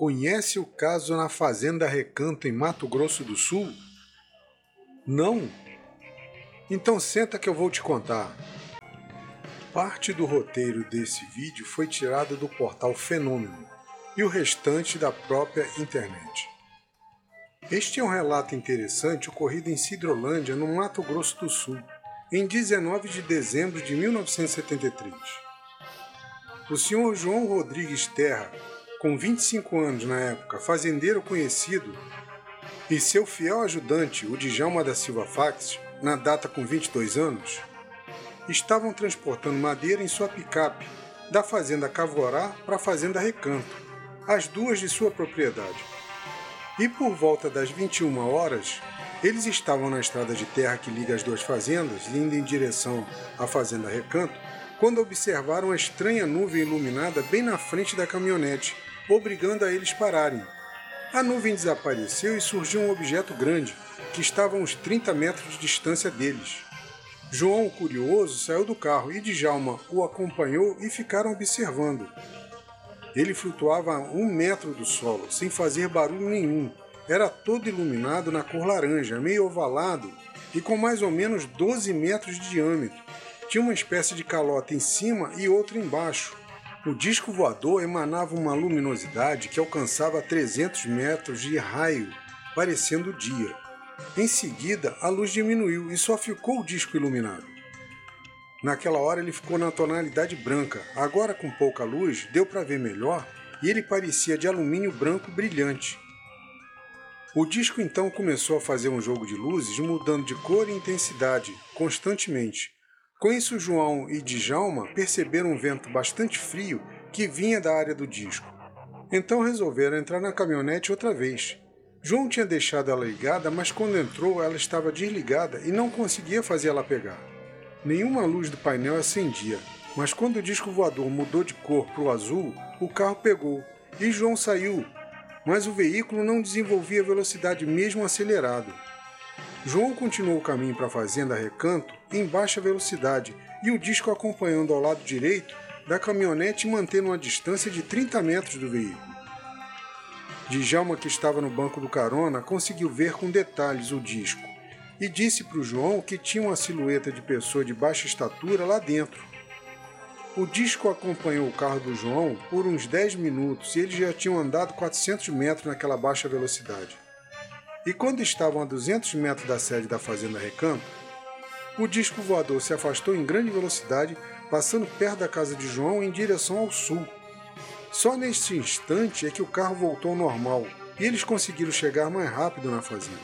Conhece o caso na Fazenda Recanto, em Mato Grosso do Sul? Não? Então senta que eu vou te contar. Parte do roteiro desse vídeo foi tirada do portal Fenômeno e o restante da própria internet. Este é um relato interessante ocorrido em Cidrolândia, no Mato Grosso do Sul, em 19 de dezembro de 1973. O senhor João Rodrigues Terra com 25 anos na época, fazendeiro conhecido, e seu fiel ajudante, o Djalma da Silva Fax, na data com 22 anos, estavam transportando madeira em sua picape da fazenda Cavorá para a fazenda Recanto, as duas de sua propriedade. E por volta das 21 horas, eles estavam na estrada de terra que liga as duas fazendas, indo em direção à fazenda Recanto, quando observaram uma estranha nuvem iluminada bem na frente da caminhonete, obrigando a eles pararem. A nuvem desapareceu e surgiu um objeto grande, que estava a uns 30 metros de distância deles. João, curioso, saiu do carro e Djalma o acompanhou e ficaram observando. Ele flutuava a um metro do solo, sem fazer barulho nenhum. Era todo iluminado na cor laranja, meio ovalado e com mais ou menos 12 metros de diâmetro. Tinha uma espécie de calota em cima e outra embaixo. O disco voador emanava uma luminosidade que alcançava 300 metros de raio, parecendo o dia. Em seguida, a luz diminuiu e só ficou o disco iluminado. Naquela hora ele ficou na tonalidade branca. Agora, com pouca luz, deu para ver melhor e ele parecia de alumínio branco brilhante. O disco então começou a fazer um jogo de luzes, mudando de cor e intensidade constantemente, com isso, João e Djalma perceberam um vento bastante frio que vinha da área do disco. Então resolveram entrar na caminhonete outra vez. João tinha deixado ela ligada, mas quando entrou ela estava desligada e não conseguia fazer ela pegar. Nenhuma luz do painel acendia, mas quando o disco voador mudou de cor para o azul, o carro pegou e João saiu, mas o veículo não desenvolvia velocidade mesmo acelerado. João continuou o caminho para a fazenda Recanto em baixa velocidade e o disco acompanhando ao lado direito da caminhonete mantendo uma distância de 30 metros do veículo. Djalma, que estava no banco do carona, conseguiu ver com detalhes o disco e disse para o João que tinha uma silhueta de pessoa de baixa estatura lá dentro. O disco acompanhou o carro do João por uns 10 minutos e eles já tinham andado 400 metros naquela baixa velocidade. E quando estavam a 200 metros da sede da Fazenda Recanto, o disco voador se afastou em grande velocidade, passando perto da casa de João em direção ao sul. Só neste instante é que o carro voltou ao normal e eles conseguiram chegar mais rápido na fazenda.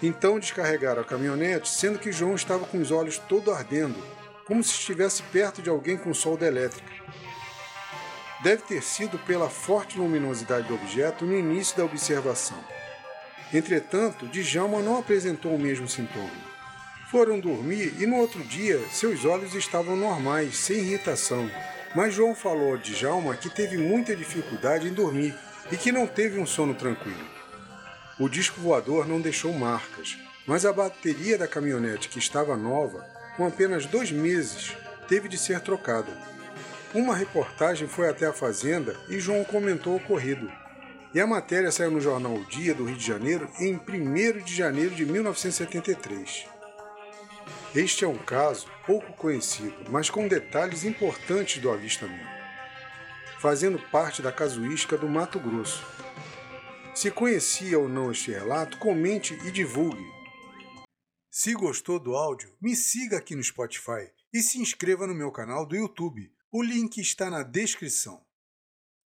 Então descarregaram a caminhonete, sendo que João estava com os olhos todo ardendo, como se estivesse perto de alguém com solda elétrica. Deve ter sido pela forte luminosidade do objeto no início da observação. Entretanto, Djalma não apresentou o mesmo sintoma. Foram dormir e no outro dia seus olhos estavam normais, sem irritação. Mas João falou a Djalma que teve muita dificuldade em dormir e que não teve um sono tranquilo. O disco voador não deixou marcas, mas a bateria da caminhonete, que estava nova, com apenas dois meses, teve de ser trocada. Uma reportagem foi até a fazenda e João comentou o ocorrido. E a matéria saiu no jornal O Dia do Rio de Janeiro em 1 de janeiro de 1973. Este é um caso pouco conhecido, mas com detalhes importantes do avistamento, fazendo parte da casuística do Mato Grosso. Se conhecia ou não este relato, comente e divulgue. Se gostou do áudio, me siga aqui no Spotify e se inscreva no meu canal do YouTube. O link está na descrição.